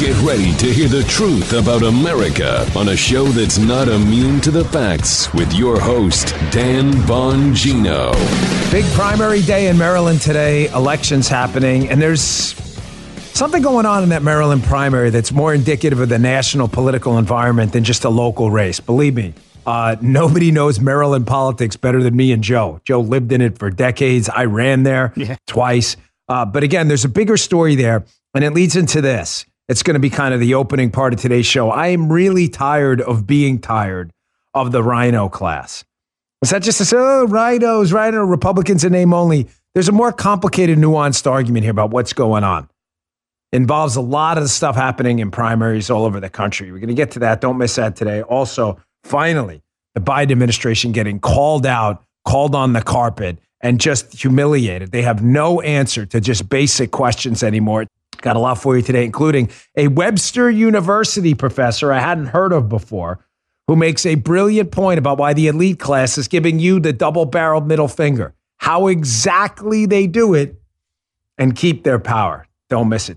Get ready to hear the truth about America on a show that's not immune to the facts with your host, Dan Bongino. Big primary day in Maryland today, elections happening, and there's something going on in that Maryland primary that's more indicative of the national political environment than just a local race. Believe me, uh, nobody knows Maryland politics better than me and Joe. Joe lived in it for decades. I ran there yeah. twice. Uh, but again, there's a bigger story there, and it leads into this. It's going to be kind of the opening part of today's show. I am really tired of being tired of the RINO class. Is that just a oh, RINOs, RINO, Republicans in name only? There's a more complicated, nuanced argument here about what's going on. Involves a lot of the stuff happening in primaries all over the country. We're going to get to that. Don't miss that today. Also, finally, the Biden administration getting called out, called on the carpet, and just humiliated. They have no answer to just basic questions anymore. Got a lot for you today, including a Webster University professor I hadn't heard of before who makes a brilliant point about why the elite class is giving you the double barreled middle finger, how exactly they do it, and keep their power. Don't miss it.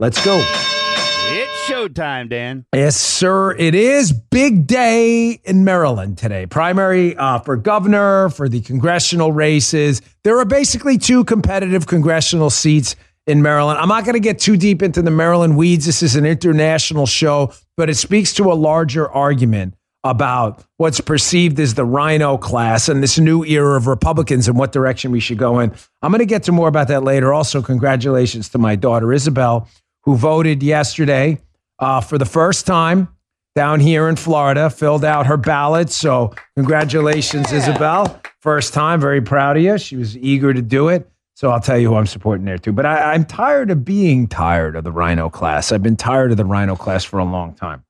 Let's go. It's showtime, Dan. Yes, sir. It is big day in Maryland today. Primary uh, for governor, for the congressional races. There are basically two competitive congressional seats in Maryland. I'm not going to get too deep into the Maryland weeds. This is an international show, but it speaks to a larger argument about what's perceived as the RINO class and this new era of Republicans and what direction we should go in. I'm going to get to more about that later. Also, congratulations to my daughter, Isabel who voted yesterday uh, for the first time down here in Florida, filled out her ballot. So, congratulations, yeah. Isabel. First time, very proud of you. She was eager to do it. So, I'll tell you who I'm supporting there too. But I, I'm tired of being tired of the RINO class. I've been tired of the RINO class for a long time.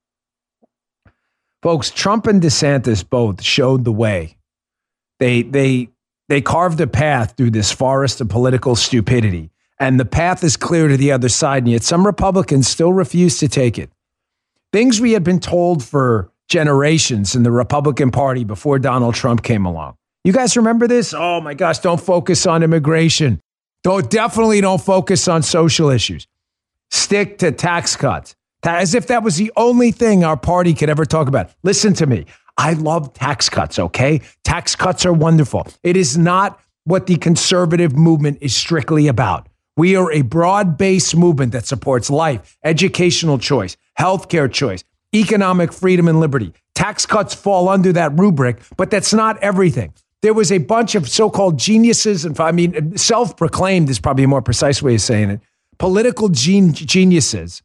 Folks, Trump and DeSantis both showed the way. They, they, they carved a path through this forest of political stupidity and the path is clear to the other side. And yet some Republicans still refuse to take it. Things we had been told for generations in the Republican Party before Donald Trump came along. You guys remember this? Oh my gosh, don't focus on immigration. Don't definitely don't focus on social issues. Stick to tax cuts. As if that was the only thing our party could ever talk about. Listen to me. I love tax cuts, okay? Tax cuts are wonderful. It is not what the conservative movement is strictly about. We are a broad based movement that supports life, educational choice, healthcare choice, economic freedom and liberty. Tax cuts fall under that rubric, but that's not everything. There was a bunch of so called geniuses, and I mean, self proclaimed is probably a more precise way of saying it, political gen- geniuses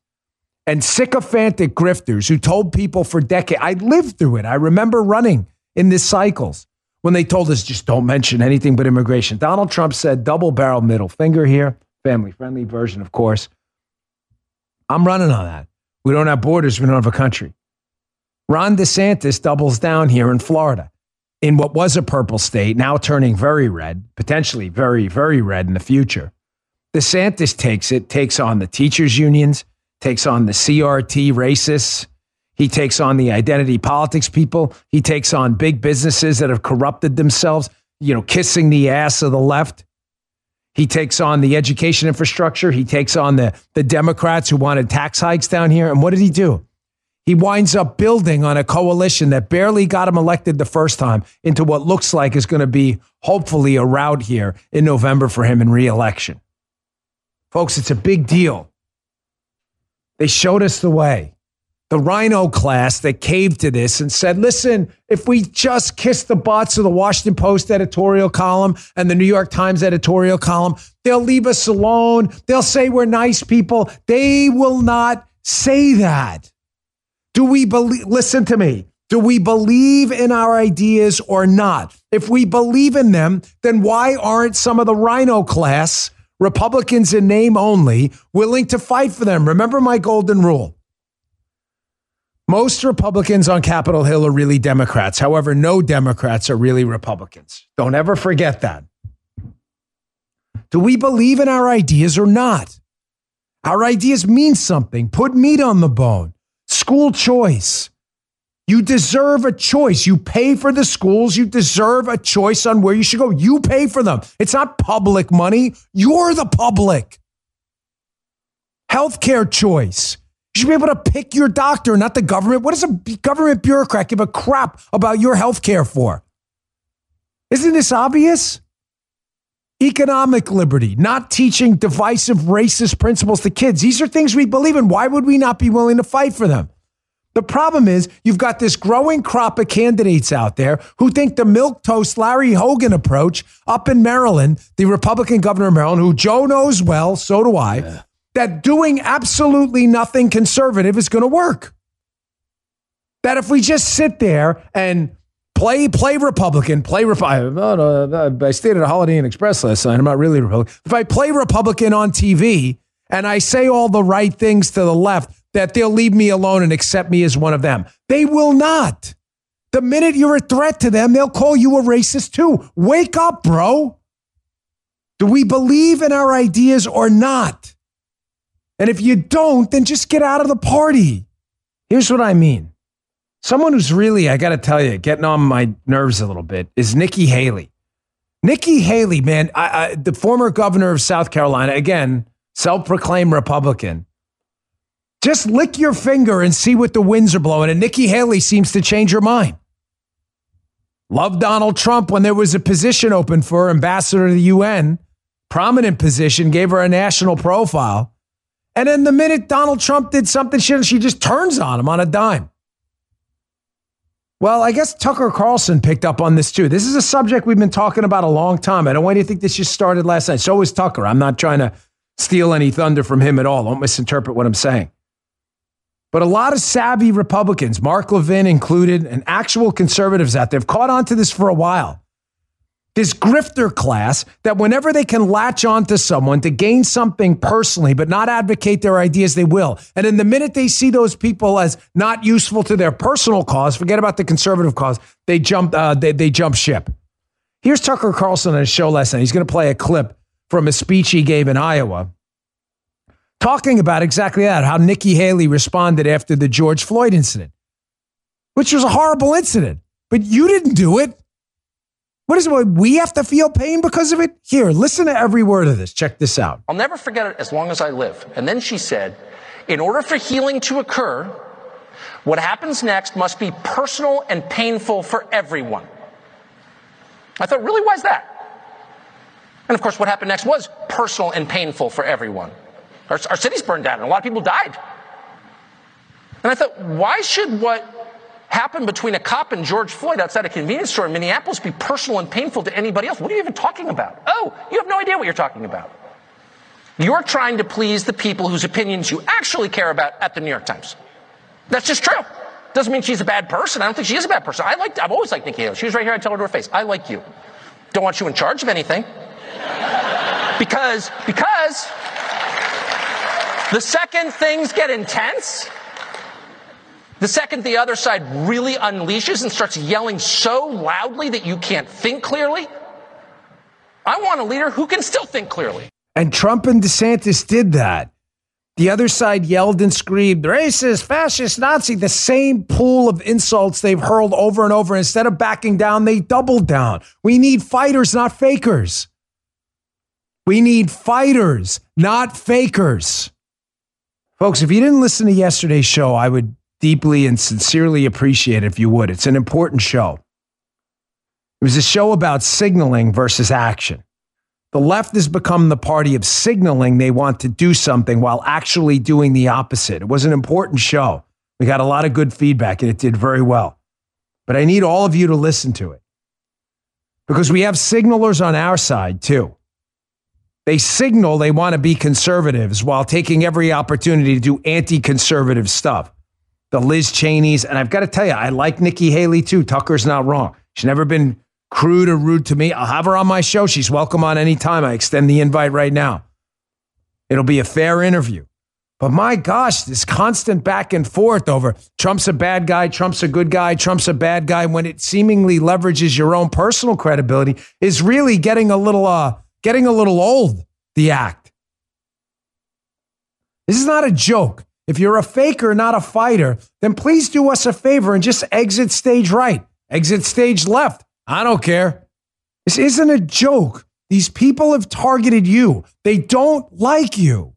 and sycophantic grifters who told people for decades, I lived through it. I remember running in these cycles when they told us just don't mention anything but immigration. Donald Trump said, double barrel middle finger here family friendly version, of course. I'm running on that. We don't have borders, we don't have a country. Ron DeSantis doubles down here in Florida in what was a purple state, now turning very red, potentially very, very red in the future. DeSantis takes it, takes on the teachers' unions, takes on the CRT racists. He takes on the identity politics people. He takes on big businesses that have corrupted themselves, you know, kissing the ass of the left. He takes on the education infrastructure. He takes on the, the Democrats who wanted tax hikes down here. And what did he do? He winds up building on a coalition that barely got him elected the first time into what looks like is going to be hopefully a rout here in November for him in reelection. Folks, it's a big deal. They showed us the way. The RINO class that caved to this and said, listen, if we just kiss the butts of the Washington Post editorial column and the New York Times editorial column, they'll leave us alone. They'll say we're nice people. They will not say that. Do we believe, listen to me, do we believe in our ideas or not? If we believe in them, then why aren't some of the Rhino class, Republicans in name only, willing to fight for them? Remember my golden rule. Most Republicans on Capitol Hill are really Democrats. However, no Democrats are really Republicans. Don't ever forget that. Do we believe in our ideas or not? Our ideas mean something. Put meat on the bone. School choice. You deserve a choice. You pay for the schools. You deserve a choice on where you should go. You pay for them. It's not public money. You're the public. Healthcare choice. You should be able to pick your doctor, not the government. What does a government bureaucrat give a crap about your health care for? Isn't this obvious? Economic liberty, not teaching divisive racist principles to kids. These are things we believe in. Why would we not be willing to fight for them? The problem is you've got this growing crop of candidates out there who think the milk toast Larry Hogan approach up in Maryland, the Republican governor of Maryland, who Joe knows well, so do I, yeah that doing absolutely nothing conservative is going to work. That if we just sit there and play play Republican, play Republican. No, no, I stayed at a Holiday Inn Express last night. I'm not really Republican. If I play Republican on TV and I say all the right things to the left, that they'll leave me alone and accept me as one of them. They will not. The minute you're a threat to them, they'll call you a racist too. Wake up, bro. Do we believe in our ideas or not? And if you don't, then just get out of the party. Here's what I mean. Someone who's really, I got to tell you, getting on my nerves a little bit is Nikki Haley. Nikki Haley, man, I, I, the former governor of South Carolina, again, self proclaimed Republican. Just lick your finger and see what the winds are blowing. And Nikki Haley seems to change her mind. Loved Donald Trump when there was a position open for ambassador to the UN, prominent position, gave her a national profile. And then the minute Donald Trump did something, she, she just turns on him on a dime. Well, I guess Tucker Carlson picked up on this too. This is a subject we've been talking about a long time. I don't want you to think this just started last night. So is Tucker. I'm not trying to steal any thunder from him at all. Don't misinterpret what I'm saying. But a lot of savvy Republicans, Mark Levin included, and actual conservatives out there have caught on to this for a while this grifter class that whenever they can latch onto someone to gain something personally, but not advocate their ideas, they will. And in the minute they see those people as not useful to their personal cause, forget about the conservative cause, they jump, uh, they, they jump ship. Here's Tucker Carlson on his show last night. He's going to play a clip from a speech he gave in Iowa talking about exactly that, how Nikki Haley responded after the George Floyd incident, which was a horrible incident, but you didn't do it. What is it? We have to feel pain because of it? Here, listen to every word of this. Check this out. I'll never forget it as long as I live. And then she said, in order for healing to occur, what happens next must be personal and painful for everyone. I thought, really? Why is that? And of course, what happened next was personal and painful for everyone. Our, our cities burned down and a lot of people died. And I thought, why should what happened between a cop and George Floyd outside a convenience store in Minneapolis be personal and painful to anybody else? What are you even talking about? Oh, you have no idea what you're talking about. You're trying to please the people whose opinions you actually care about at the New York Times. That's just true. Doesn't mean she's a bad person. I don't think she is a bad person. I like, I've always liked Nikki Haley. She was right here. I tell her to her face, I like you. Don't want you in charge of anything. because, because the second things get intense, the second the other side really unleashes and starts yelling so loudly that you can't think clearly, I want a leader who can still think clearly. And Trump and DeSantis did that. The other side yelled and screamed, racist, fascist, Nazi, the same pool of insults they've hurled over and over. Instead of backing down, they doubled down. We need fighters, not fakers. We need fighters, not fakers. Folks, if you didn't listen to yesterday's show, I would deeply and sincerely appreciate if you would. It's an important show. It was a show about signaling versus action. The left has become the party of signaling they want to do something while actually doing the opposite. It was an important show. We got a lot of good feedback and it did very well. But I need all of you to listen to it because we have signalers on our side too. They signal they want to be conservatives while taking every opportunity to do anti conservative stuff. The Liz Cheneys, and I've got to tell you, I like Nikki Haley too. Tucker's not wrong. She's never been crude or rude to me. I'll have her on my show. She's welcome on any time. I extend the invite right now. It'll be a fair interview. But my gosh, this constant back and forth over Trump's a bad guy, Trump's a good guy, Trump's a bad guy when it seemingly leverages your own personal credibility is really getting a little uh getting a little old, the act. This is not a joke. If you're a faker, not a fighter, then please do us a favor and just exit stage right, exit stage left. I don't care. This isn't a joke. These people have targeted you. They don't like you.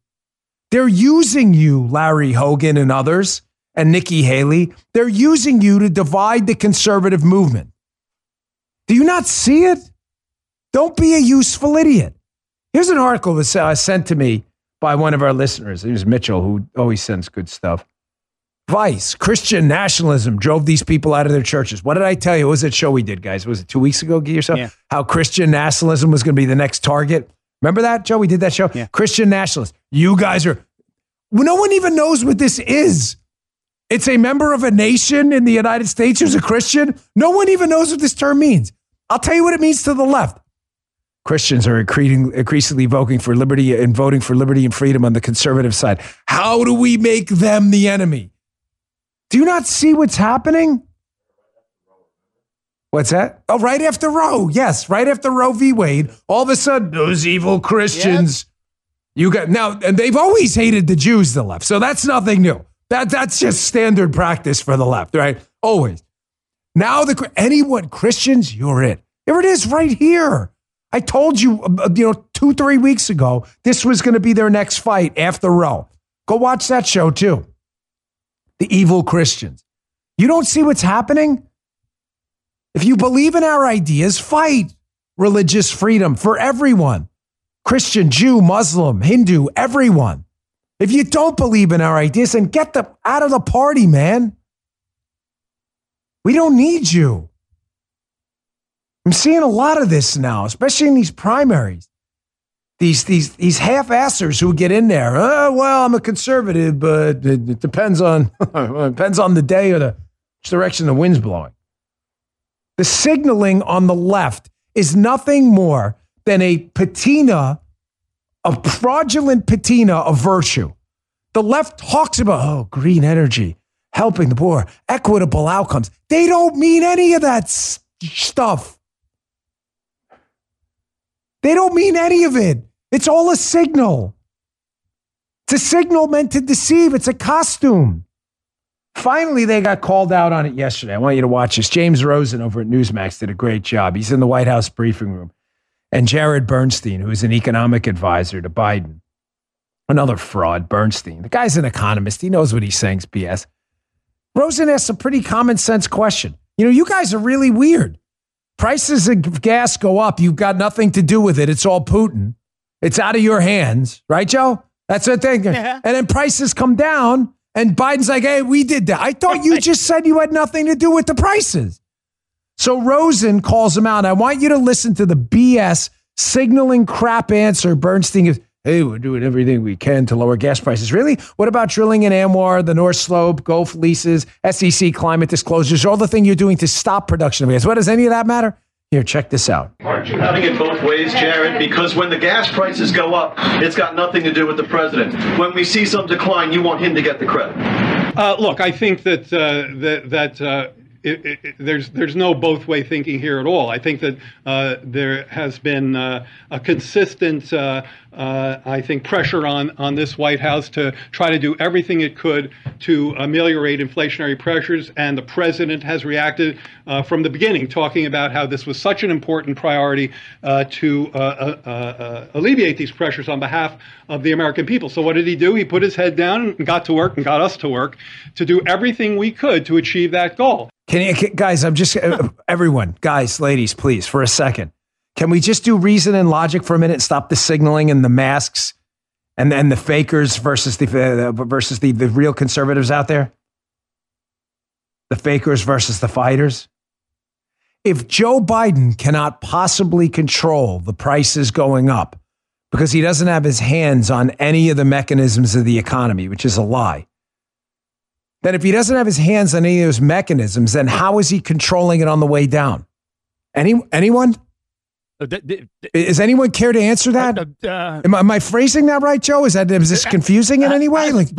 They're using you, Larry Hogan and others, and Nikki Haley. They're using you to divide the conservative movement. Do you not see it? Don't be a useful idiot. Here's an article that was uh, sent to me by one of our listeners. It was Mitchell, who always sends good stuff. Vice, Christian nationalism drove these people out of their churches. What did I tell you? What was that show we did, guys? Was it two weeks ago, Guy, or so? Yeah. How Christian nationalism was going to be the next target. Remember that, Joe? We did that show? Yeah. Christian nationalists. You guys are, no one even knows what this is. It's a member of a nation in the United States who's a Christian. No one even knows what this term means. I'll tell you what it means to the left. Christians are increasing, increasingly voting for liberty and voting for liberty and freedom on the conservative side. How do we make them the enemy? Do you not see what's happening? What's that? Oh, right after Roe. Yes, right after Roe v. Wade. All of a sudden, those evil Christians. You got now, and they've always hated the Jews, the left. So that's nothing new. That that's just standard practice for the left, right? Always. Now the anyone Christians, you're it. Here it is, right here. I told you, uh, you know, two three weeks ago, this was going to be their next fight after Roe. Go watch that show too. The evil Christians. You don't see what's happening. If you believe in our ideas, fight religious freedom for everyone Christian, Jew, Muslim, Hindu, everyone. If you don't believe in our ideas, then get them out of the party, man. We don't need you. I'm seeing a lot of this now, especially in these primaries. These these these half-assers who get in there. Oh, well, I'm a conservative, but it, it depends on depends on the day or the direction the wind's blowing. The signaling on the left is nothing more than a patina, a fraudulent patina of virtue. The left talks about, oh, green energy, helping the poor, equitable outcomes. They don't mean any of that stuff. They don't mean any of it. It's all a signal. It's a signal meant to deceive. It's a costume. Finally, they got called out on it yesterday. I want you to watch this. James Rosen over at Newsmax did a great job. He's in the White House briefing room. And Jared Bernstein, who's an economic advisor to Biden, another fraud, Bernstein. The guy's an economist. He knows what he's saying is BS. Rosen asked a pretty common sense question. You know, you guys are really weird. Prices of gas go up. You've got nothing to do with it. It's all Putin. It's out of your hands, right, Joe? That's the thing. And then prices come down, and Biden's like, hey, we did that. I thought you just said you had nothing to do with the prices. So Rosen calls him out. I want you to listen to the BS signaling crap answer Bernstein gives. Hey, we're doing everything we can to lower gas prices. Really? What about drilling in ANWR, the North Slope, Gulf leases, SEC climate disclosures, all the thing you're doing to stop production of gas? What does any of that matter? Here, check this out. Aren't you having it both ways, Jared? Because when the gas prices go up, it's got nothing to do with the president. When we see some decline, you want him to get the credit. Uh, look, I think that uh, that, that uh, it, it, it- there's there's no both way thinking here at all. I think that uh, there has been uh, a consistent, uh, I think, pressure on on this White House to try to do everything it could to ameliorate inflationary pressures, and the president has reacted uh, from the beginning, talking about how this was such an important priority uh, to uh, uh, uh, alleviate these pressures on behalf of the American people. So what did he do? He put his head down and got to work and got us to work to do everything we could to achieve that goal. Can you, guys, I'm just, everyone, guys, ladies, please, for a second. Can we just do reason and logic for a minute? Stop the signaling and the masks, and and the fakers versus the uh, versus the, the real conservatives out there. The fakers versus the fighters. If Joe Biden cannot possibly control the prices going up because he doesn't have his hands on any of the mechanisms of the economy, which is a lie, then if he doesn't have his hands on any of those mechanisms, then how is he controlling it on the way down? Any anyone? Uh, is anyone care to answer that? Uh, uh, am, am, I phrasing that right, Joe? Is that is this confusing in any way? I, like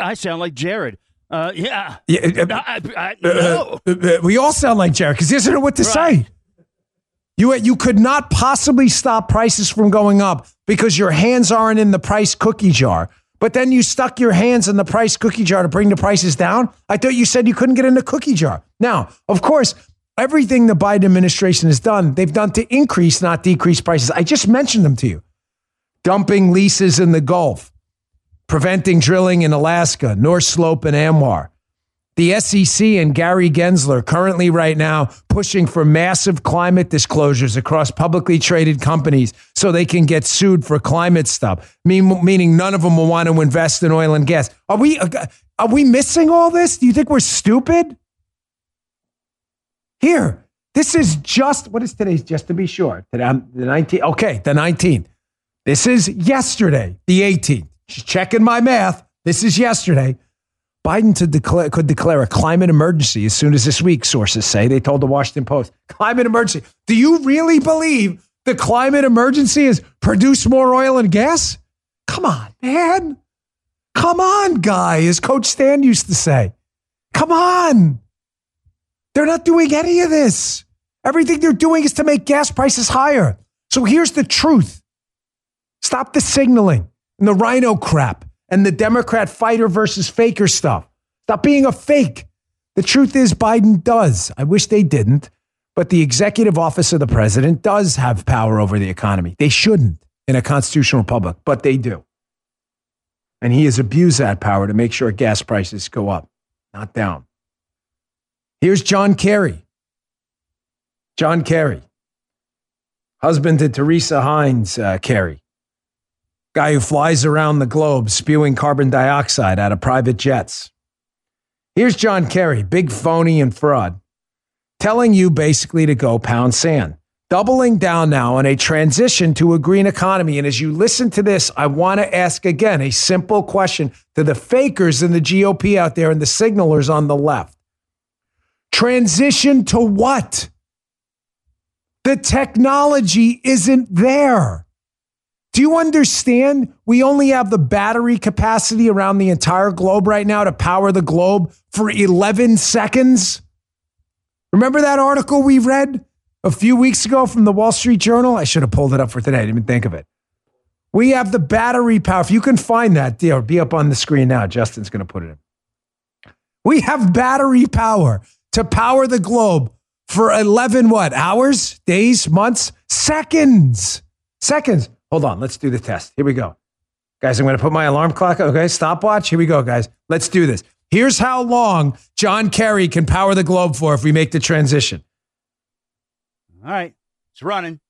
I sound like Jared. Uh, yeah. yeah I, I, no. we all sound like Jared because he doesn't know what to right. say. You, you could not possibly stop prices from going up because your hands aren't in the price cookie jar. But then you stuck your hands in the price cookie jar to bring the prices down. I thought you said you couldn't get in the cookie jar. Now, of course, everything the Biden administration has done, they've done to increase, not decrease prices. I just mentioned them to you. Dumping leases in the Gulf, preventing drilling in Alaska, North Slope and ANWR. The SEC and Gary Gensler currently right now pushing for massive climate disclosures across publicly traded companies so they can get sued for climate stuff, meaning none of them will want to invest in oil and gas. Are we uh, are we missing all this? Do you think we're stupid? Here, this is just what is today's just to be sure. Today, I'm the 19th. Okay, the 19th. This is yesterday, the 18th. Just checking my math. This is yesterday. Biden declare, could declare a climate emergency as soon as this week, sources say. They told the Washington Post. Climate emergency. Do you really believe the climate emergency is produce more oil and gas? Come on, man. Come on, guy, as Coach Stan used to say. Come on. They're not doing any of this. Everything they're doing is to make gas prices higher. So here's the truth stop the signaling and the RINO crap and the Democrat fighter versus faker stuff. Stop being a fake. The truth is, Biden does. I wish they didn't, but the executive office of the president does have power over the economy. They shouldn't in a constitutional republic, but they do. And he has abused that power to make sure gas prices go up, not down. Here's John Kerry. John Kerry, husband to Teresa Heinz uh, Kerry guy who flies around the globe spewing carbon dioxide out of private jets. Here's John Kerry, big phony and fraud, telling you basically to go pound sand, doubling down now on a transition to a green economy. And as you listen to this, I want to ask again a simple question to the fakers in the GOP out there and the signalers on the left. Transition to what? The technology isn't there. Do you understand? We only have the battery capacity around the entire globe right now to power the globe for 11 seconds. Remember that article we read a few weeks ago from the Wall Street Journal? I should have pulled it up for today. I didn't even think of it. We have the battery power. If you can find that, deal, be up on the screen now. Justin's going to put it in. We have battery power to power the globe for 11 what? Hours, days, months, seconds. Seconds. Hold on, let's do the test. Here we go. Guys, I'm going to put my alarm clock. Okay, stopwatch. Here we go, guys. Let's do this. Here's how long John Kerry can power the globe for if we make the transition. All right, it's running.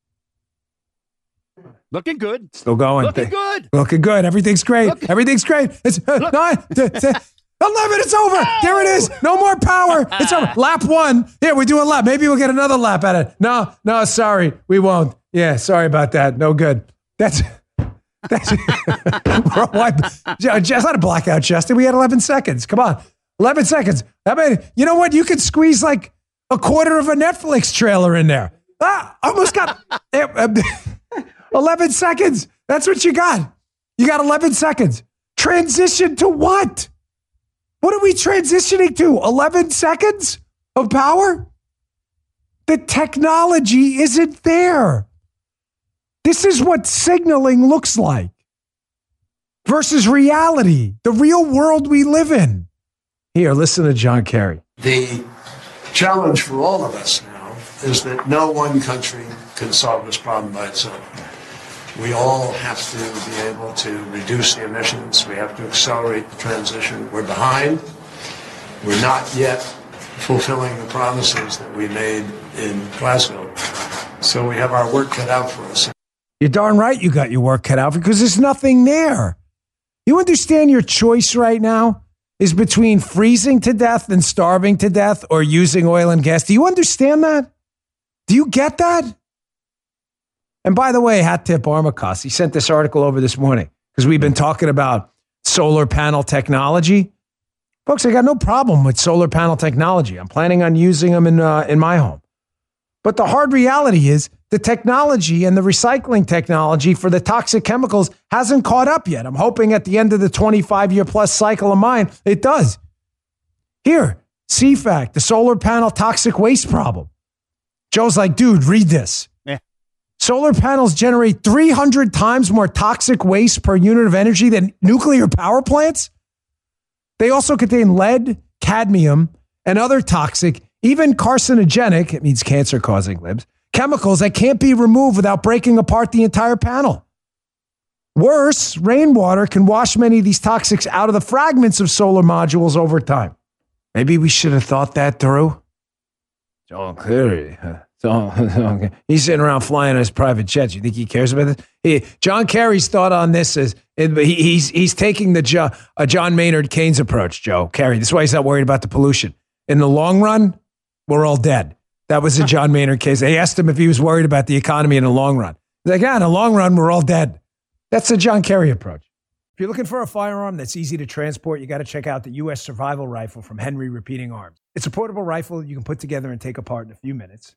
Looking good. Still going. Looking good. Looking good. Everything's great. Looking. Everything's great. It's uh, nine, 11. It's over. Oh! There it is. No more power. It's over. lap one. Here, we do a lap. Maybe we'll get another lap at it. No, no, sorry. We won't. Yeah, sorry about that. No good. That's that's just not a blackout, Justin. We had 11 seconds. Come on, 11 seconds. I mean, you know what? You could squeeze like a quarter of a Netflix trailer in there. Ah, almost got 11 seconds. That's what you got. You got 11 seconds. Transition to what? What are we transitioning to? 11 seconds of power? The technology isn't there. This is what signaling looks like versus reality, the real world we live in. Here, listen to John Kerry. The challenge for all of us now is that no one country can solve this problem by itself. We all have to be able to reduce the emissions. We have to accelerate the transition. We're behind. We're not yet fulfilling the promises that we made in Glasgow. So we have our work cut out for us. You're darn right you got your work cut out because there's nothing there. You understand your choice right now is between freezing to death and starving to death or using oil and gas. Do you understand that? Do you get that? And by the way, hat tip Armacost. He sent this article over this morning because we've been talking about solar panel technology. Folks, I got no problem with solar panel technology. I'm planning on using them in, uh, in my home. But the hard reality is the technology and the recycling technology for the toxic chemicals hasn't caught up yet. I'm hoping at the end of the 25 year plus cycle of mine, it does. Here, CFACT, the solar panel toxic waste problem. Joe's like, dude, read this. Solar panels generate 300 times more toxic waste per unit of energy than nuclear power plants. They also contain lead, cadmium, and other toxic, even carcinogenic, it means cancer causing libs, chemicals that can't be removed without breaking apart the entire panel. Worse, rainwater can wash many of these toxics out of the fragments of solar modules over time. Maybe we should have thought that through. John Kerry. So, he's sitting around flying on his private jets. You think he cares about this? He, John Kerry's thought on this is he, he's he's taking the jo, uh, John Maynard Keynes approach. Joe Kerry. That's why he's not worried about the pollution. In the long run, we're all dead. That was a John Maynard Keynes. They asked him if he was worried about the economy in the long run. He's like, yeah, in the long run, we're all dead. That's the John Kerry approach. If you're looking for a firearm that's easy to transport, you got to check out the U.S. Survival Rifle from Henry Repeating Arms. It's a portable rifle you can put together and take apart in a few minutes.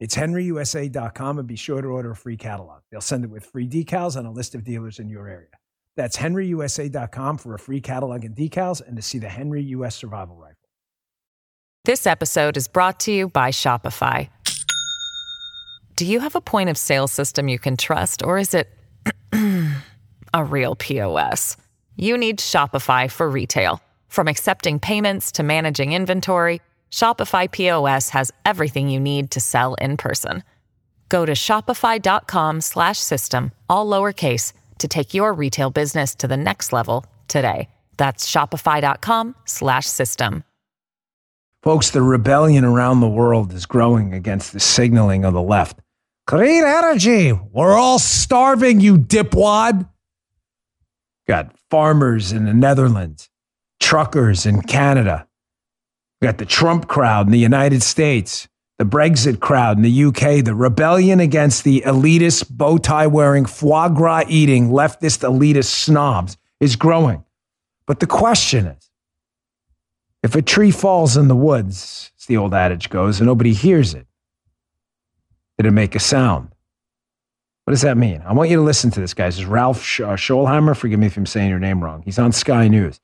It's henryusa.com and be sure to order a free catalog. They'll send it with free decals and a list of dealers in your area. That's henryusa.com for a free catalog and decals and to see the Henry US Survival Rifle. This episode is brought to you by Shopify. Do you have a point of sale system you can trust, or is it a real POS? You need Shopify for retail. From accepting payments to managing inventory, Shopify POS has everything you need to sell in person. Go to shopify.com/system all lowercase to take your retail business to the next level today. That's shopify.com/system. Folks, the rebellion around the world is growing against the signaling of the left. Clean energy. We're all starving, you dipwad. Got farmers in the Netherlands, truckers in Canada. We got the Trump crowd in the United States, the Brexit crowd in the UK, the rebellion against the elitist, bow tie wearing, foie gras eating, leftist elitist snobs is growing. But the question is if a tree falls in the woods, as the old adage goes, and nobody hears it, did it make a sound? What does that mean? I want you to listen to this, guys. This is Ralph Sch- uh, Scholheimer. Forgive me if I'm saying your name wrong. He's on Sky News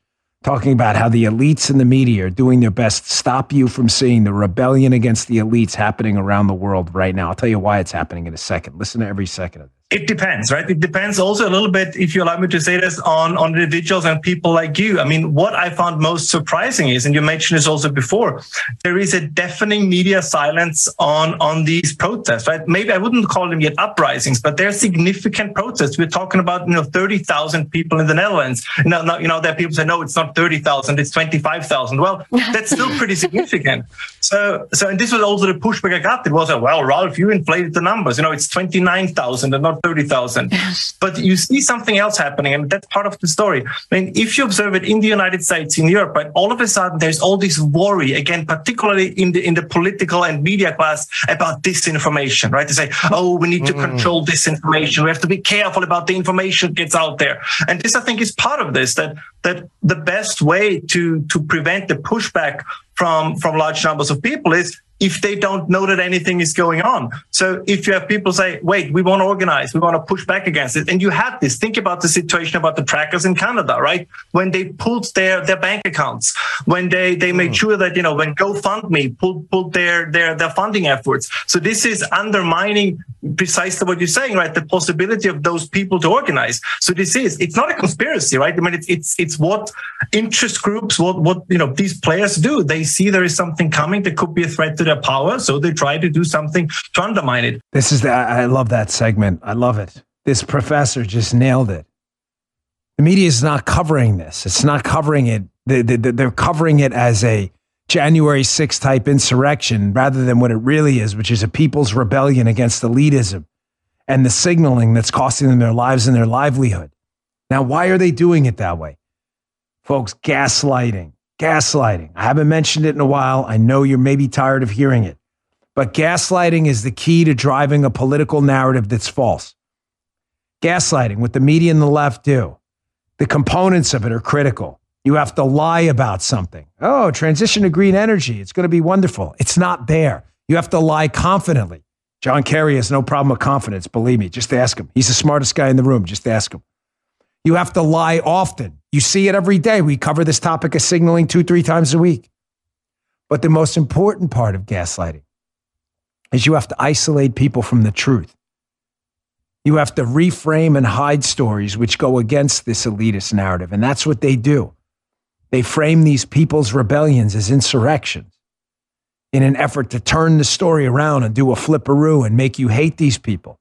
talking about how the elites in the media are doing their best to stop you from seeing the rebellion against the elites happening around the world right now. I'll tell you why it's happening in a second. Listen to every second of this. It depends, right? It depends also a little bit, if you allow me to say this, on, on individuals and people like you. I mean, what I found most surprising is, and you mentioned this also before, there is a deafening media silence on, on these protests, right? Maybe I wouldn't call them yet uprisings, but they're significant protests. We're talking about, you know, 30,000 people in the Netherlands. Now, now, you know, there are people say, no, it's not 30,000, it's 25,000. Well, that's still pretty significant. So, so, and this was also the pushback I got. It was, a, well, Ralph, you inflated the numbers. You know, it's 29,000 and not 30,000. But you see something else happening, and that's part of the story. I mean, if you observe it in the United States, in Europe, right, all of a sudden there's all this worry, again, particularly in the in the political and media class about disinformation, right? They say, oh, we need to Mm. control disinformation. We have to be careful about the information that gets out there. And this, I think, is part of this, that that the best way to to prevent the pushback from from large numbers of people is if they don't know that anything is going on. So if you have people say, wait, we want to organize, we want to push back against it. And you had this, think about the situation about the trackers in Canada, right? When they pulled their, their bank accounts, when they, they made mm. sure that, you know, when GoFundMe pulled, pulled their, their, their funding efforts. So this is undermining precisely what you're saying, right? The possibility of those people to organize. So this is, it's not a conspiracy, right? I mean, it's, it's, it's what interest groups, what, what, you know, these players do. They see there is something coming that could be a threat to their power. So they try to do something to undermine it. This is the, I love that segment. I love it. This professor just nailed it. The media is not covering this. It's not covering it. They're covering it as a January 6th type insurrection rather than what it really is, which is a people's rebellion against elitism and the signaling that's costing them their lives and their livelihood. Now, why are they doing it that way? Folks, gaslighting. Gaslighting. I haven't mentioned it in a while. I know you're maybe tired of hearing it, but gaslighting is the key to driving a political narrative that's false. Gaslighting, what the media and the left do, the components of it are critical. You have to lie about something. Oh, transition to green energy. It's going to be wonderful. It's not there. You have to lie confidently. John Kerry has no problem with confidence. Believe me. Just ask him. He's the smartest guy in the room. Just ask him. You have to lie often. You see it every day. We cover this topic of signaling two, three times a week. But the most important part of gaslighting is you have to isolate people from the truth. You have to reframe and hide stories which go against this elitist narrative. And that's what they do. They frame these people's rebellions as insurrections in an effort to turn the story around and do a flipperoo and make you hate these people.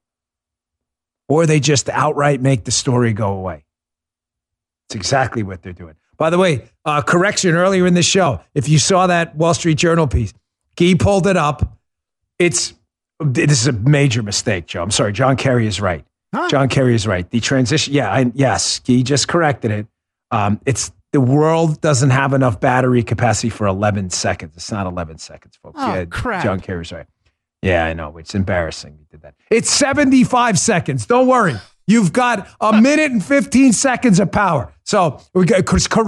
Or they just outright make the story go away. It's exactly what they're doing. By the way, uh, correction earlier in the show. If you saw that Wall Street Journal piece, Guy pulled it up. It's this is a major mistake, Joe. I'm sorry. John Kerry is right. Huh? John Kerry is right. The transition, yeah, I, yes, Guy just corrected it. Um, it's the world doesn't have enough battery capacity for 11 seconds. It's not 11 seconds, folks. Oh, yeah, crap. John Kerry's right. Yeah, I know. It's embarrassing. You did that. It's 75 seconds. Don't worry. You've got a minute and 15 seconds of power. So we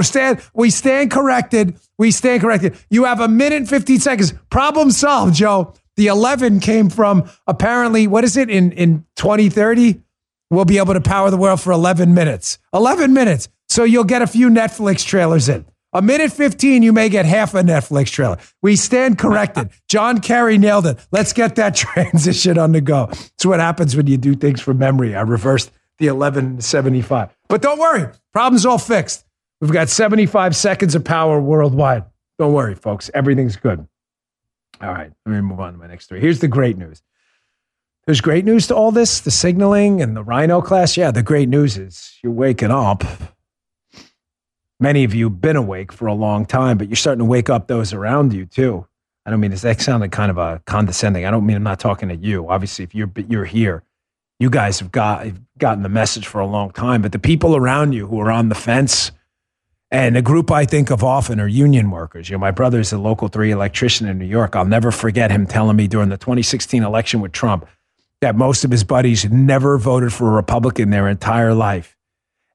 stand, we stand corrected. We stand corrected. You have a minute and 15 seconds. Problem solved, Joe. The 11 came from apparently, what is it, in, in 2030? We'll be able to power the world for 11 minutes. 11 minutes. So you'll get a few Netflix trailers in. A minute 15, you may get half a Netflix trailer. We stand corrected. John Kerry nailed it. Let's get that transition on the go. It's what happens when you do things from memory. I reversed the 1175. But don't worry, problem's all fixed. We've got 75 seconds of power worldwide. Don't worry, folks. Everything's good. All right, let me move on to my next story. Here's the great news. There's great news to all this the signaling and the RINO class. Yeah, the great news is you're waking up many of you have been awake for a long time, but you're starting to wake up those around you too. I don't mean is that sounded kind of a condescending. I don't mean I'm not talking to you. Obviously, if you're you're here, you guys have got have gotten the message for a long time. But the people around you who are on the fence, and a group I think of often are union workers. You know, my brother's a local three electrician in New York. I'll never forget him telling me during the 2016 election with Trump that most of his buddies never voted for a Republican their entire life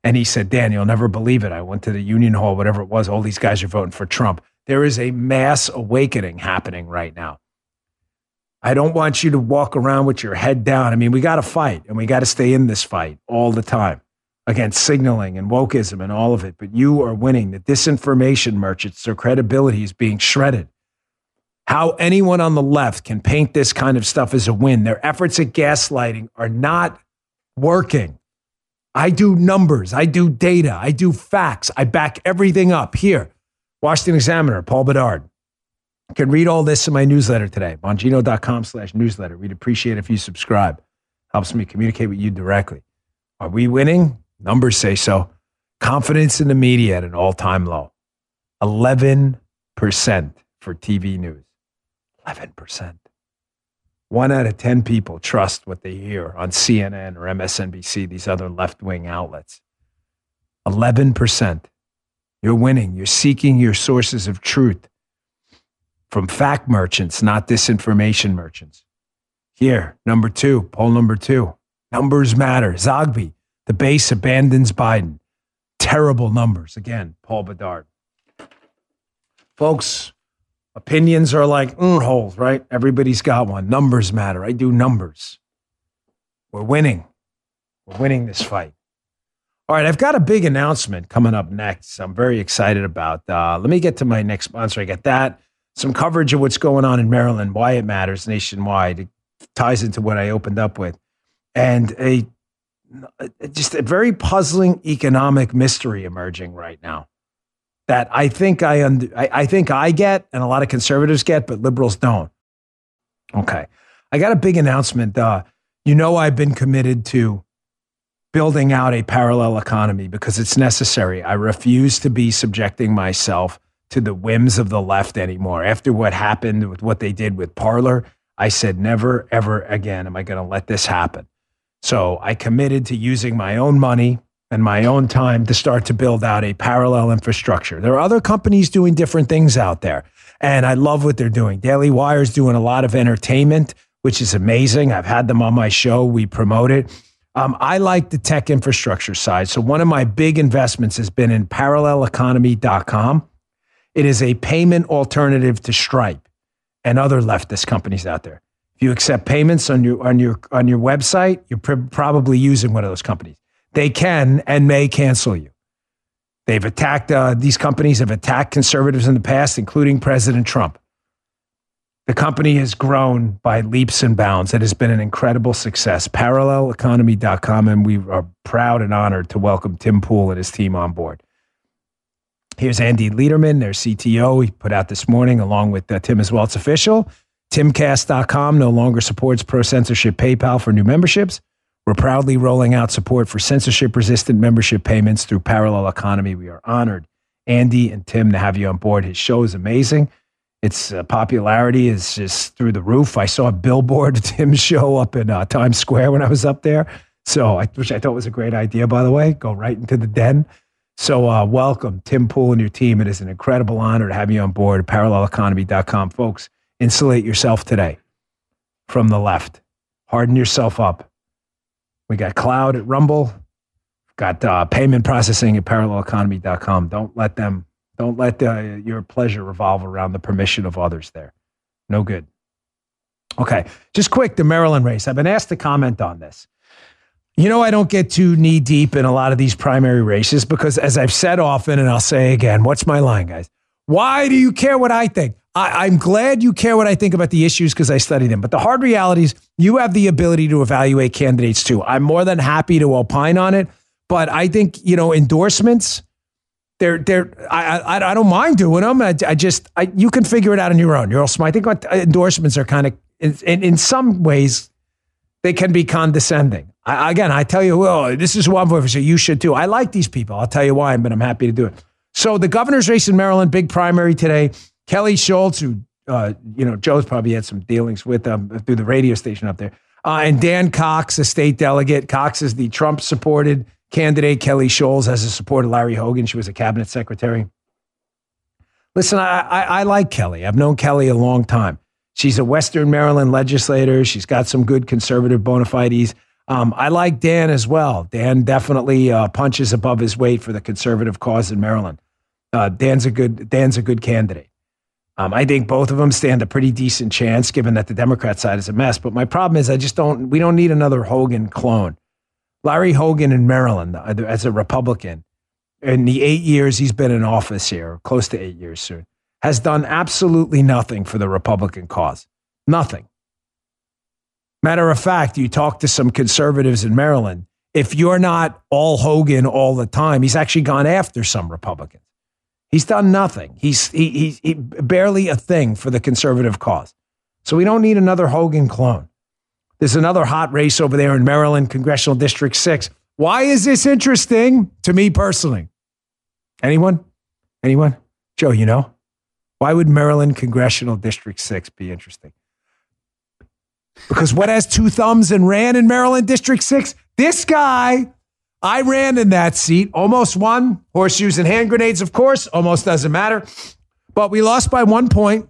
and he said, Dan, you'll never believe it. I went to the Union Hall, whatever it was. All these guys are voting for Trump. There is a mass awakening happening right now. I don't want you to walk around with your head down. I mean, we got to fight and we got to stay in this fight all the time against signaling and wokeism and all of it. But you are winning. The disinformation merchants, their credibility is being shredded. How anyone on the left can paint this kind of stuff as a win, their efforts at gaslighting are not working. I do numbers, I do data, I do facts, I back everything up here. Washington Examiner, Paul Bedard. You can read all this in my newsletter today, bongino.com slash newsletter. We'd appreciate if you subscribe. Helps me communicate with you directly. Are we winning? Numbers say so. Confidence in the media at an all time low. 11% for TV news. 11%. One out of 10 people trust what they hear on CNN or MSNBC, these other left wing outlets. 11%. You're winning. You're seeking your sources of truth from fact merchants, not disinformation merchants. Here, number two, poll number two. Numbers matter. Zogby, the base abandons Biden. Terrible numbers. Again, Paul Bedard. Folks, Opinions are like mm, holes, right? Everybody's got one. Numbers matter. I do numbers. We're winning. We're winning this fight. All right, I've got a big announcement coming up next. I'm very excited about. Uh, let me get to my next sponsor. I get that some coverage of what's going on in Maryland, why it matters nationwide. It ties into what I opened up with, and a just a very puzzling economic mystery emerging right now that I think I, I, I think I get and a lot of conservatives get, but liberals don't. Okay, I got a big announcement. Uh, you know, I've been committed to building out a parallel economy because it's necessary. I refuse to be subjecting myself to the whims of the left anymore. After what happened with what they did with Parler, I said, never, ever again am I going to let this happen. So I committed to using my own money and my own time to start to build out a parallel infrastructure. There are other companies doing different things out there, and I love what they're doing. Daily Wire is doing a lot of entertainment, which is amazing. I've had them on my show, we promote it. Um, I like the tech infrastructure side. So one of my big investments has been in paralleleconomy.com. It is a payment alternative to Stripe and other leftist companies out there. If you accept payments on your on your on your website, you're pr- probably using one of those companies. They can and may cancel you. They've attacked uh, these companies have attacked conservatives in the past, including President Trump. The company has grown by leaps and bounds. It has been an incredible success. ParallelEconomy.com, and we are proud and honored to welcome Tim Pool and his team on board. Here's Andy Lederman, their CTO. He put out this morning, along with uh, Tim as well. It's official. Timcast.com no longer supports pro censorship PayPal for new memberships. We're proudly rolling out support for censorship resistant membership payments through Parallel Economy. We are honored, Andy and Tim, to have you on board. His show is amazing. Its uh, popularity is just through the roof. I saw a billboard of Tim's show up in uh, Times Square when I was up there. So, I, which I thought was a great idea, by the way. Go right into the den. So, uh, welcome, Tim Pool and your team. It is an incredible honor to have you on board. ParallelEconomy.com. Folks, insulate yourself today from the left. Harden yourself up. We got cloud at Rumble, got uh, payment processing at ParallelEconomy.com. Don't let them, don't let the, your pleasure revolve around the permission of others there. No good. Okay, just quick the Maryland race. I've been asked to comment on this. You know, I don't get too knee deep in a lot of these primary races because, as I've said often, and I'll say again, what's my line, guys? Why do you care what I think? I, am glad you care what I think about the issues because I study them. But the hard reality is you have the ability to evaluate candidates too. I'm more than happy to opine on it. But I think, you know, endorsements, they're, they're, I, I, I don't mind doing them. I, I just, I, you can figure it out on your own. You're all smart. I think what uh, endorsements are kind of, in, in some ways, they can be condescending. I, again, I tell you, well, this is who I'm for, so you should too. I like these people. I'll tell you why, but I'm happy to do it. So the governor's race in Maryland, big primary today. Kelly Schulz, who uh, you know Joe's probably had some dealings with um, through the radio station up there, uh, and Dan Cox, a state delegate. Cox is the Trump-supported candidate. Kelly Schulz has a support of Larry Hogan. She was a cabinet secretary. Listen, I, I, I like Kelly. I've known Kelly a long time. She's a Western Maryland legislator. She's got some good conservative bona fides. Um, I like Dan as well. Dan definitely uh, punches above his weight for the conservative cause in Maryland. Uh, Dan's a good Dan's a good candidate. Um, I think both of them stand a pretty decent chance, given that the Democrat side is a mess. But my problem is, I just don't. We don't need another Hogan clone. Larry Hogan in Maryland, uh, as a Republican, in the eight years he's been in office here, close to eight years soon, has done absolutely nothing for the Republican cause. Nothing. Matter of fact, you talk to some conservatives in Maryland. If you're not all Hogan all the time, he's actually gone after some Republicans. He's done nothing. He's he, he, he barely a thing for the conservative cause. So we don't need another Hogan clone. There's another hot race over there in Maryland, Congressional District 6. Why is this interesting to me personally? Anyone? Anyone? Joe, you know? Why would Maryland Congressional District 6 be interesting? Because what has two thumbs and ran in Maryland District 6? This guy I ran in that seat, almost won. Horseshoes and hand grenades, of course, almost doesn't matter. But we lost by one point.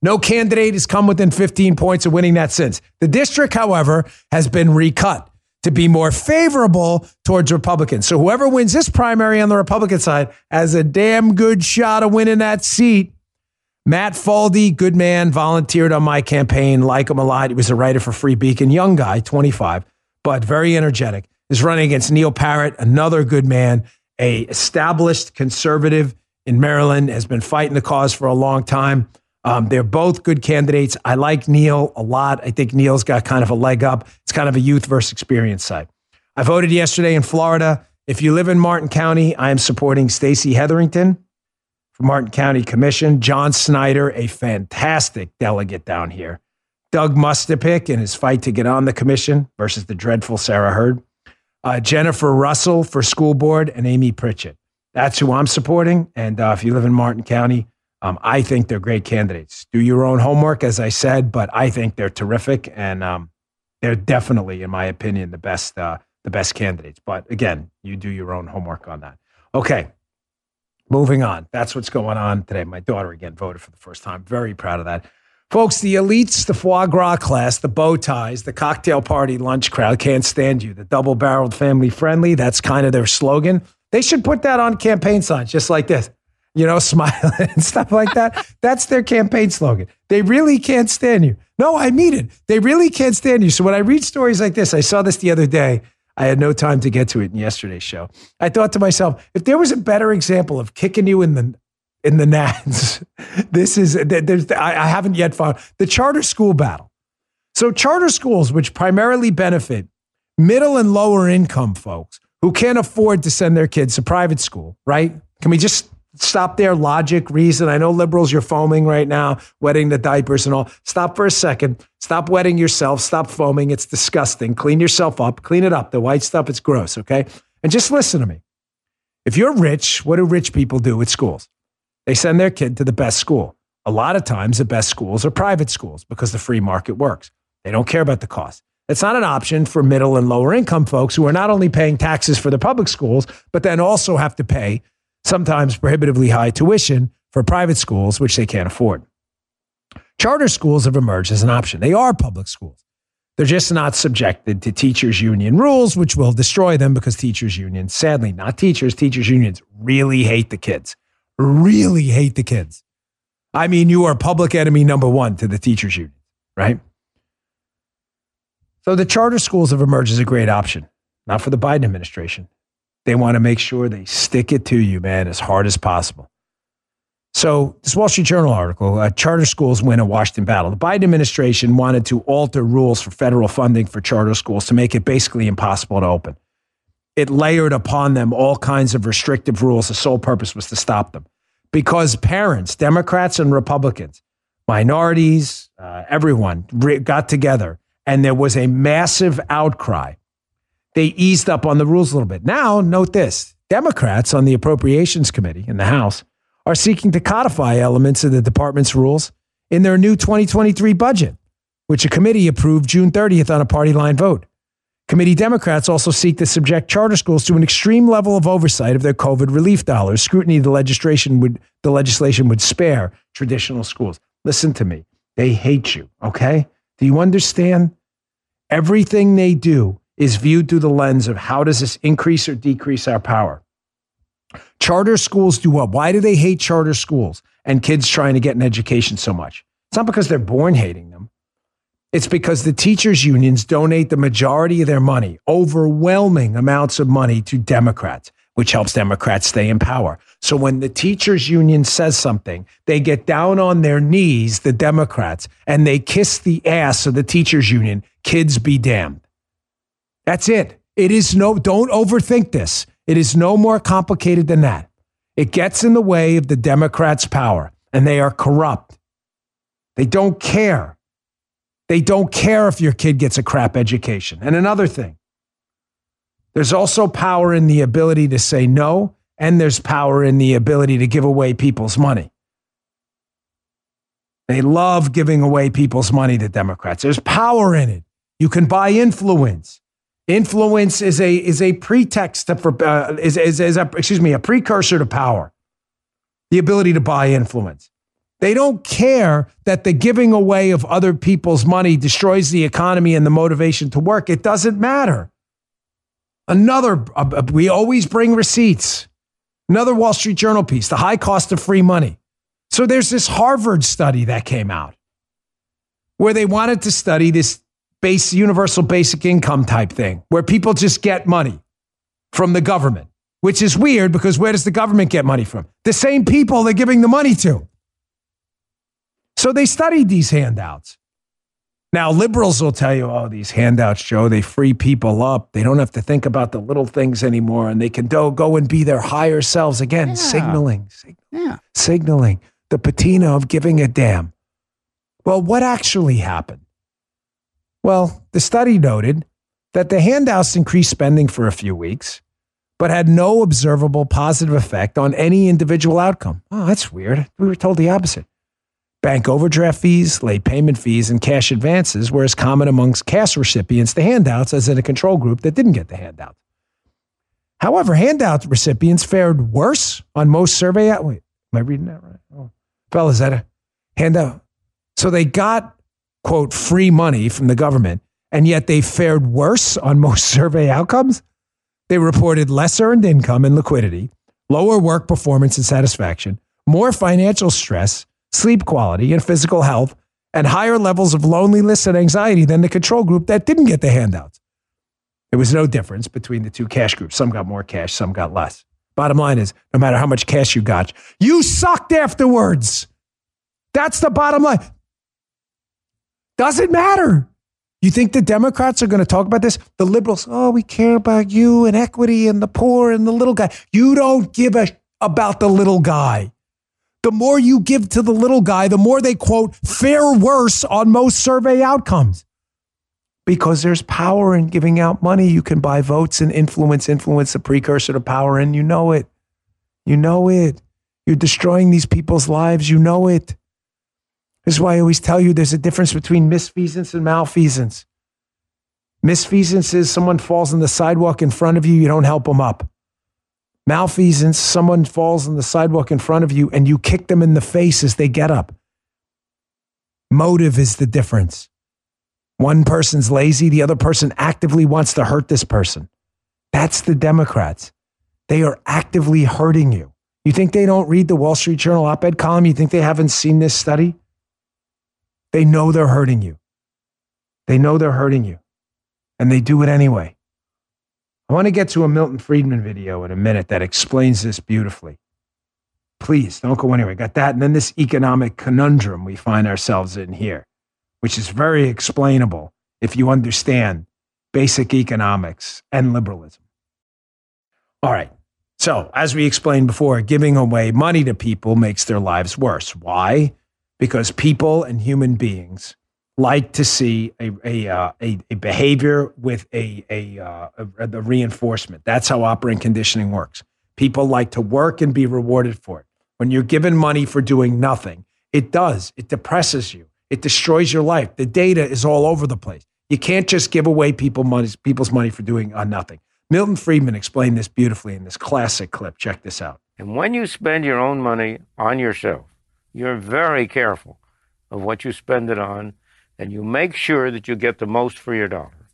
No candidate has come within 15 points of winning that since. The district, however, has been recut to be more favorable towards Republicans. So whoever wins this primary on the Republican side has a damn good shot of winning that seat. Matt Foldi, good man, volunteered on my campaign. Like him a lot. He was a writer for Free Beacon, young guy, 25, but very energetic. Is running against Neil Parrott, another good man, a established conservative in Maryland, has been fighting the cause for a long time. Um, they're both good candidates. I like Neil a lot. I think Neil's got kind of a leg up. It's kind of a youth versus experience side. I voted yesterday in Florida. If you live in Martin County, I am supporting Stacey Hetherington for Martin County Commission. John Snyder, a fantastic delegate down here. Doug Mustapick in his fight to get on the commission versus the dreadful Sarah Heard. Uh, Jennifer Russell for school board and Amy Pritchett. That's who I'm supporting. And uh, if you live in Martin County, um, I think they're great candidates. Do your own homework, as I said, but I think they're terrific, and um, they're definitely, in my opinion, the best uh, the best candidates. But again, you do your own homework on that. Okay, moving on. That's what's going on today. My daughter again voted for the first time. Very proud of that. Folks, the elites, the foie gras class, the bow ties, the cocktail party lunch crowd can't stand you. The double barreled family friendly, that's kind of their slogan. They should put that on campaign signs just like this, you know, smiling and stuff like that. That's their campaign slogan. They really can't stand you. No, I mean it. They really can't stand you. So when I read stories like this, I saw this the other day. I had no time to get to it in yesterday's show. I thought to myself, if there was a better example of kicking you in the in the nads, this is there's I haven't yet found the charter school battle. So charter schools, which primarily benefit middle and lower income folks who can't afford to send their kids to private school, right? Can we just stop there? Logic, reason. I know liberals, you're foaming right now, wetting the diapers and all. Stop for a second. Stop wetting yourself. Stop foaming. It's disgusting. Clean yourself up. Clean it up. The white stuff, it's gross, okay? And just listen to me. If you're rich, what do rich people do with schools? They send their kid to the best school. A lot of times, the best schools are private schools because the free market works. They don't care about the cost. It's not an option for middle and lower income folks who are not only paying taxes for the public schools, but then also have to pay sometimes prohibitively high tuition for private schools, which they can't afford. Charter schools have emerged as an option. They are public schools. They're just not subjected to teachers' union rules, which will destroy them because teachers' unions, sadly, not teachers, teachers' unions really hate the kids, really hate the kids. I mean, you are public enemy number one to the teachers' union, right? So the charter schools have emerged as a great option, not for the Biden administration. They want to make sure they stick it to you, man, as hard as possible. So, this Wall Street Journal article uh, charter schools win a Washington battle. The Biden administration wanted to alter rules for federal funding for charter schools to make it basically impossible to open. It layered upon them all kinds of restrictive rules. The sole purpose was to stop them because parents, Democrats and Republicans, minorities, uh, everyone re- got together and there was a massive outcry. They eased up on the rules a little bit. Now, note this Democrats on the Appropriations Committee in the House are seeking to codify elements of the department's rules in their new 2023 budget, which a committee approved June 30th on a party line vote. Committee Democrats also seek to subject charter schools to an extreme level of oversight of their COVID relief dollars. Scrutiny the legislation would the legislation would spare traditional schools. Listen to me. They hate you, okay? Do you understand? Everything they do is viewed through the lens of how does this increase or decrease our power? Charter schools do what? Why do they hate charter schools and kids trying to get an education so much? It's not because they're born hating them. It's because the teachers' unions donate the majority of their money, overwhelming amounts of money, to Democrats, which helps Democrats stay in power. So when the teachers' union says something, they get down on their knees, the Democrats, and they kiss the ass of the teachers' union. Kids be damned. That's it. It is no, don't overthink this. It is no more complicated than that. It gets in the way of the Democrats' power, and they are corrupt. They don't care. They don't care if your kid gets a crap education. And another thing, there's also power in the ability to say no, and there's power in the ability to give away people's money. They love giving away people's money to Democrats. There's power in it. You can buy influence. Influence is a is a pretext for uh, is, is is a excuse me a precursor to power. The ability to buy influence. They don't care that the giving away of other people's money destroys the economy and the motivation to work. It doesn't matter. Another, uh, uh we always bring receipts. Another Wall Street Journal piece the high cost of free money. So there's this Harvard study that came out where they wanted to study this base universal basic income type thing where people just get money from the government, which is weird because where does the government get money from? The same people they're giving the money to. So they studied these handouts. Now, liberals will tell you, oh, these handouts, Joe, they free people up. They don't have to think about the little things anymore and they can do, go and be their higher selves again, Yeah. signaling, sig- Yeah. signaling the patina of giving a damn. Well, what actually happened? Well, the study noted that the handouts increased spending for a few weeks, but had no observable positive effect on any individual outcome. Oh, that's weird. We were told the opposite. Bank overdraft fees, late payment fees, and cash advances were as common amongst cash recipients the handouts as in a control group that didn't get the handout. However, handout recipients fared worse on most survey out. Wait, am I reading that right? Oh, Bella, is that a handout? So they got quote free money from the government, and yet they fared worse on most survey outcomes. They reported less earned income and liquidity, lower work performance and satisfaction, more financial stress, sleep quality, and physical health, and higher levels of loneliness and anxiety than the control group that didn't get the handouts. There was no difference between the two cash groups. Some got more cash, some got less. Bottom line is no matter how much cash you got, you sucked afterwards. That's the bottom line. Doesn't matter. You think the Democrats are going to talk about this? The liberals, oh, we care about you and equity and the poor and the little guy. You don't give a about the little guy. The more you give to the little guy, the more they quote fare worse on most survey outcomes. Because there's power in giving out money. You can buy votes and influence, influence the precursor to power, and you know it. You know it. You're destroying these people's lives. You know it. This is why I always tell you there's a difference between misfeasance and malfeasance. Misfeasance is someone falls on the sidewalk in front of you, you don't help them up. Malfeasance, someone falls on the sidewalk in front of you and you kick them in the face as they get up. Motive is the difference. One person's lazy, the other person actively wants to hurt this person. That's the Democrats. They are actively hurting you. You think they don't read the Wall Street Journal op ed column? You think they haven't seen this study? They know they're hurting you. They know they're hurting you, and they do it anyway. I want to get to a Milton Friedman video in a minute that explains this beautifully. Please don't go anywhere. Got that? And then this economic conundrum we find ourselves in here, which is very explainable if you understand basic economics and liberalism. All right. So, as we explained before, giving away money to people makes their lives worse. Why? Because people and human beings like to see a a, uh, a, a behavior with a a, uh, a the reinforcement. That's how operant conditioning works. People like to work and be rewarded for it. When you're given money for doing nothing, it does. It depresses you. It destroys your life. The data is all over the place. You can't just give away people money, people's money for doing uh, nothing. Milton Friedman explained this beautifully in this classic clip. Check this out. And when you spend your own money on yourself, you're very careful of what you spend it on, and you make sure that you get the most for your dollar.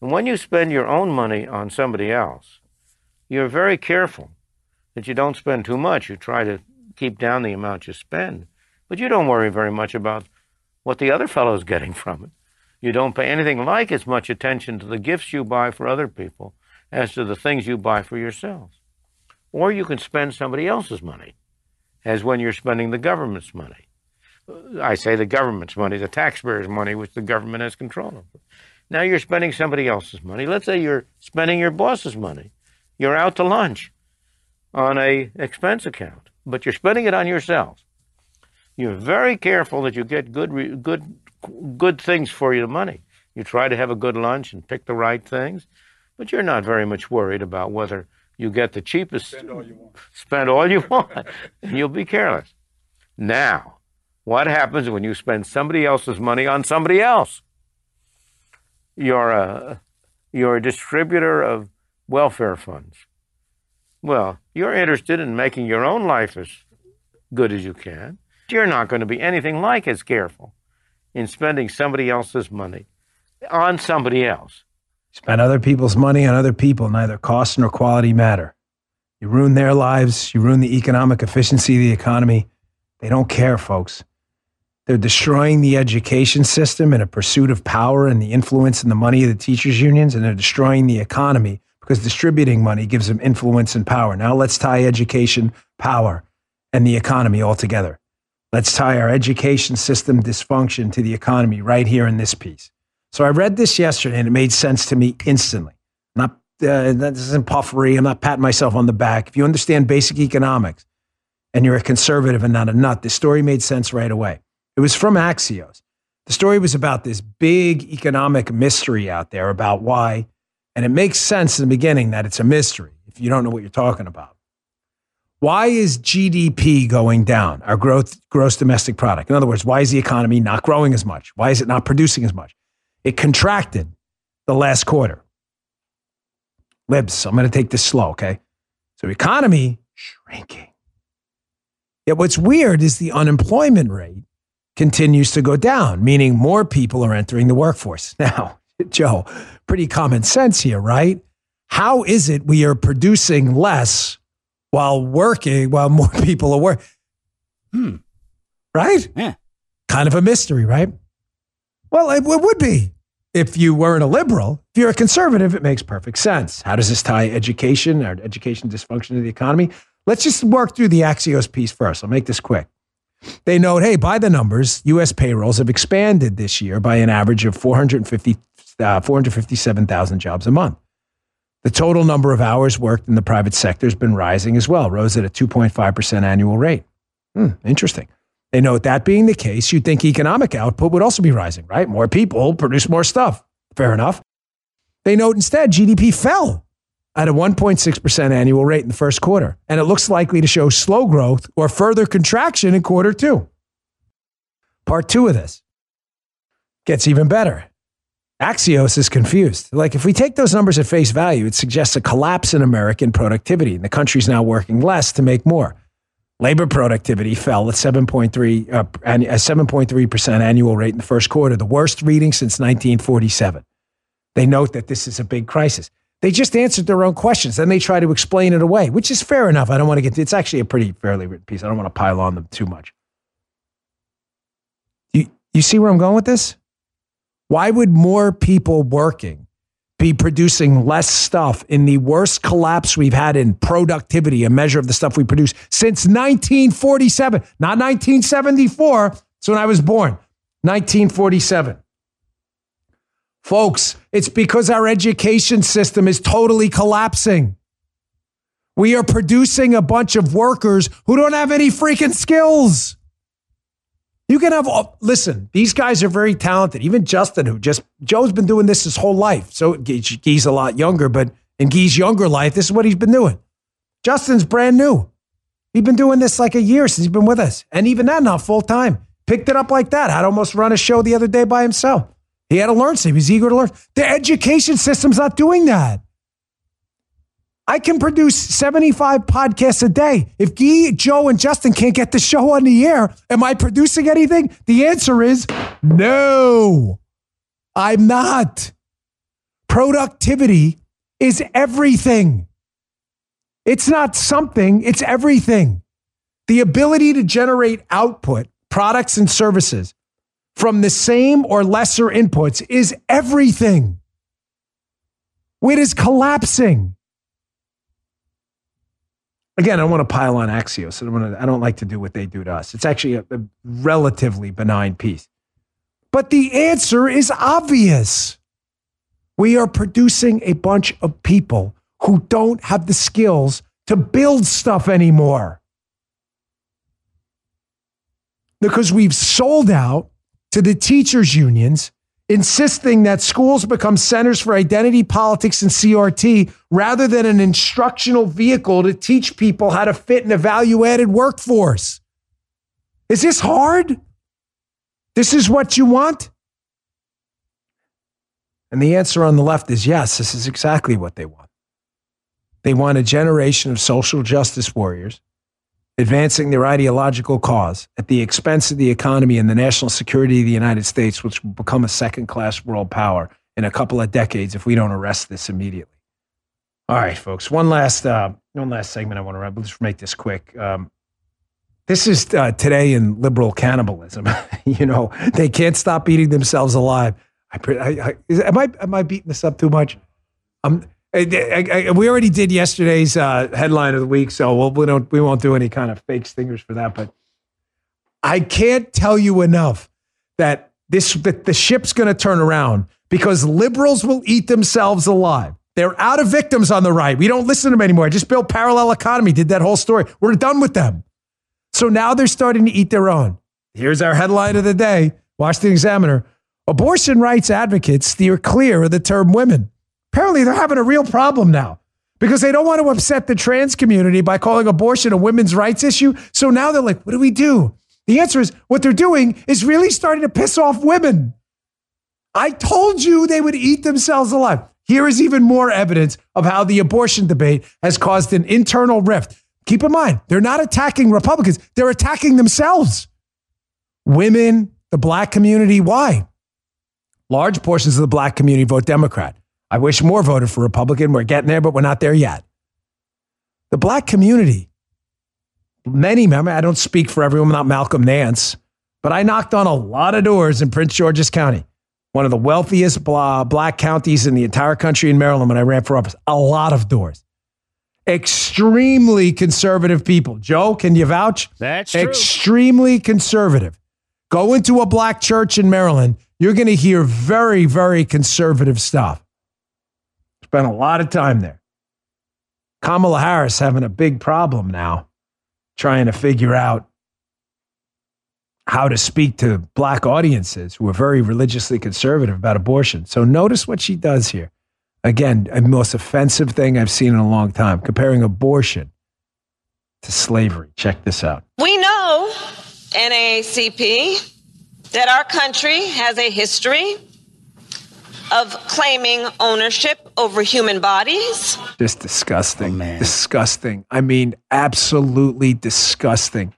And when you spend your own money on somebody else, you're very careful that you don't spend too much. You try to keep down the amount you spend, but you don't worry very much about what the other fellow's getting from it. You don't pay anything like as much attention to the gifts you buy for other people as to the things you buy for yourself. Or you can spend somebody else's money, as when you're spending the government's money. I say the government's money, the taxpayers' money, which the government has control over. Now you're spending somebody else's money. Let's say you're spending your boss's money. You're out to lunch on a expense account, but you're spending it on yourself. You're very careful that you get good, good, good things for your money. You try to have a good lunch and pick the right things, but you're not very much worried about whether you get the cheapest. Spend all you want. Spend all you want, and you'll be careless. Now, what happens when you spend somebody else's money on somebody else? You're a, you're a distributor of welfare funds. Well, you're interested in making your own life as good as you can. You're not going to be anything like as careful in spending somebody else's money on somebody else. Spend other people's money on other people, neither cost nor quality matter. You ruin their lives, you ruin the economic efficiency of the economy. They don't care, folks. They're destroying the education system in a pursuit of power and the influence and the money of the teachers' unions, and they're destroying the economy because distributing money gives them influence and power. Now let's tie education, power, and the economy all together. Let's tie our education system dysfunction to the economy right here in this piece. So I read this yesterday and it made sense to me instantly. Not uh, isn't puffery. I'm not patting myself on the back. If you understand basic economics and you're a conservative and not a nut, this story made sense right away. It was from Axios. The story was about this big economic mystery out there about why, and it makes sense in the beginning that it's a mystery if you don't know what you're talking about. Why is GDP going down, our growth, gross domestic product? In other words, why is the economy not growing as much? Why is it not producing as much? It contracted the last quarter. Libs, I'm going to take this slow, okay? So, economy shrinking. Yet, what's weird is the unemployment rate continues to go down, meaning more people are entering the workforce. Now, Joe, pretty common sense here, right? How is it we are producing less while working, while more people are working? Hmm. Right? Yeah. Kind of a mystery, right? Well, it, it would be if you weren't a liberal. If you're a conservative, it makes perfect sense. How does this tie education or education dysfunction to the economy? Let's just work through the Axios piece first. I'll make this quick. They note, hey, by the numbers, U.S. payrolls have expanded this year by an average of 450, uh, 457,000 jobs a month. The total number of hours worked in the private sector has been rising as well, rose at a 2.5% annual rate. Hmm, interesting. They note that being the case, you'd think economic output would also be rising, right? More people produce more stuff. Fair enough. They note instead GDP fell at a 1.6% annual rate in the first quarter, and it looks likely to show slow growth or further contraction in quarter two. Part two of this gets even better. Axios is confused. Like, if we take those numbers at face value, it suggests a collapse in American productivity, and the country's now working less to make more. Labor productivity fell at 7.3, uh, a 7.3% annual rate in the first quarter, the worst reading since 1947. They note that this is a big crisis. They just answered their own questions. Then they try to explain it away, which is fair enough. I don't want to get it's actually a pretty fairly written piece. I don't want to pile on them too much. You, you see where I'm going with this? Why would more people working be producing less stuff in the worst collapse we've had in productivity, a measure of the stuff we produce since 1947, not 1974. That's when I was born, 1947. Folks, it's because our education system is totally collapsing. We are producing a bunch of workers who don't have any freaking skills. You can have, listen, these guys are very talented. Even Justin, who just, Joe's been doing this his whole life. So Guy's a lot younger, but in Guy's younger life, this is what he's been doing. Justin's brand new. He's been doing this like a year since he's been with us. And even that, not full time. Picked it up like that. Had almost run a show the other day by himself. He had to learn something. He was eager to learn. The education system's not doing that. I can produce 75 podcasts a day. If Guy, Joe, and Justin can't get the show on the air, am I producing anything? The answer is no, I'm not. Productivity is everything. It's not something, it's everything. The ability to generate output, products, and services from the same or lesser inputs is everything. It is collapsing. Again, I want to pile on Axios. I don't, to, I don't like to do what they do to us. It's actually a, a relatively benign piece. But the answer is obvious. We are producing a bunch of people who don't have the skills to build stuff anymore. Because we've sold out to the teachers' unions, insisting that schools become centers for identity politics and CRT rather than an instructional vehicle to teach people how to fit in a value added workforce. Is this hard? This is what you want? And the answer on the left is yes, this is exactly what they want. They want a generation of social justice warriors advancing their ideological cause at the expense of the economy and the national security of the United States, which will become a second class world power in a couple of decades if we don't arrest this immediately. All right, folks. One last uh, one last segment I want to run. Let's make this quick. Um, this is uh, today in liberal cannibalism. you know, they can't stop eating themselves alive. I, I, I am I am I beating this up too much? Um, I, I, we already did yesterday's uh, headline of the week, so we'll, we don't we won't do any kind of fake stingers for that. But I can't tell you enough that this that the ship's going to turn around because liberals will eat themselves alive. They're out of victims on the right. We don't listen to them anymore. I just built parallel economy, did that whole story. We're done with them. So now they're starting to eat their own. Here's our headline of the day Washington Examiner. Abortion rights advocates steer clear of the term women. Apparently, they're having a real problem now because they don't want to upset the trans community by calling abortion a women's rights issue. So now they're like, what do we do? The answer is what they're doing is really starting to piss off women. I told you they would eat themselves alive. Here is even more evidence of how the abortion debate has caused an internal rift. Keep in mind, they're not attacking Republicans, they're attacking themselves. Women, the black community, why? Large portions of the black community vote Democrat. I wish more voted for Republican. We're getting there, but we're not there yet. The black community, many, remember, I don't speak for everyone, I'm not Malcolm Nance, but I knocked on a lot of doors in Prince George's County, one of the wealthiest black counties in the entire country in Maryland when I ran for office. A lot of doors. Extremely conservative people. Joe, can you vouch? That's true. Extremely conservative. Go into a black church in Maryland, you're going to hear very, very conservative stuff. Spent a lot of time there. Kamala Harris having a big problem now, trying to figure out how to speak to black audiences who are very religiously conservative about abortion. So notice what she does here. Again, the most offensive thing I've seen in a long time, comparing abortion to slavery. Check this out. We know, NAACP, that our country has a history of claiming ownership over human bodies. Just disgusting. Oh, disgusting. I mean, absolutely disgusting.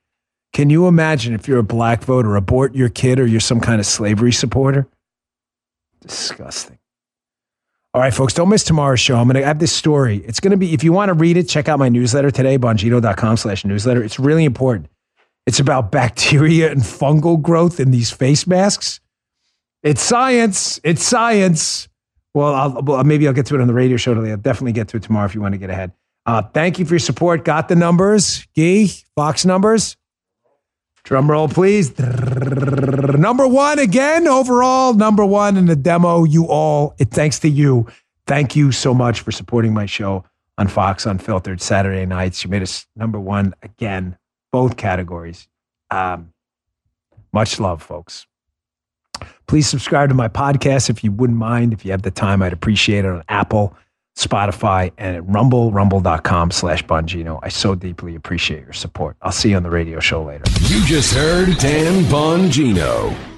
Can you imagine if you're a black voter, abort your kid or you're some kind of slavery supporter? Disgusting. All right, folks, don't miss tomorrow's show. I'm going to have this story. It's going to be, if you want to read it, check out my newsletter today, bongino.com slash newsletter. It's really important. It's about bacteria and fungal growth in these face masks. It's science. It's science. Well, I'll, maybe I'll get to it on the radio show today. I'll definitely get to it tomorrow if you want to get ahead. Uh, thank you for your support. Got the numbers, Gee, Fox numbers. Drum roll, please. Number one again, overall, number one in the demo. You all, it thanks to you. Thank you so much for supporting my show on Fox Unfiltered Saturday nights. You made us number one again both categories. Um, much love, folks. Please subscribe to my podcast if you wouldn't mind. If you have the time, I'd appreciate it on Apple, Spotify, and at Rumble, rumble.com slash Bongino. I so deeply appreciate your support. I'll see you on the radio show later. You just heard Dan Bongino.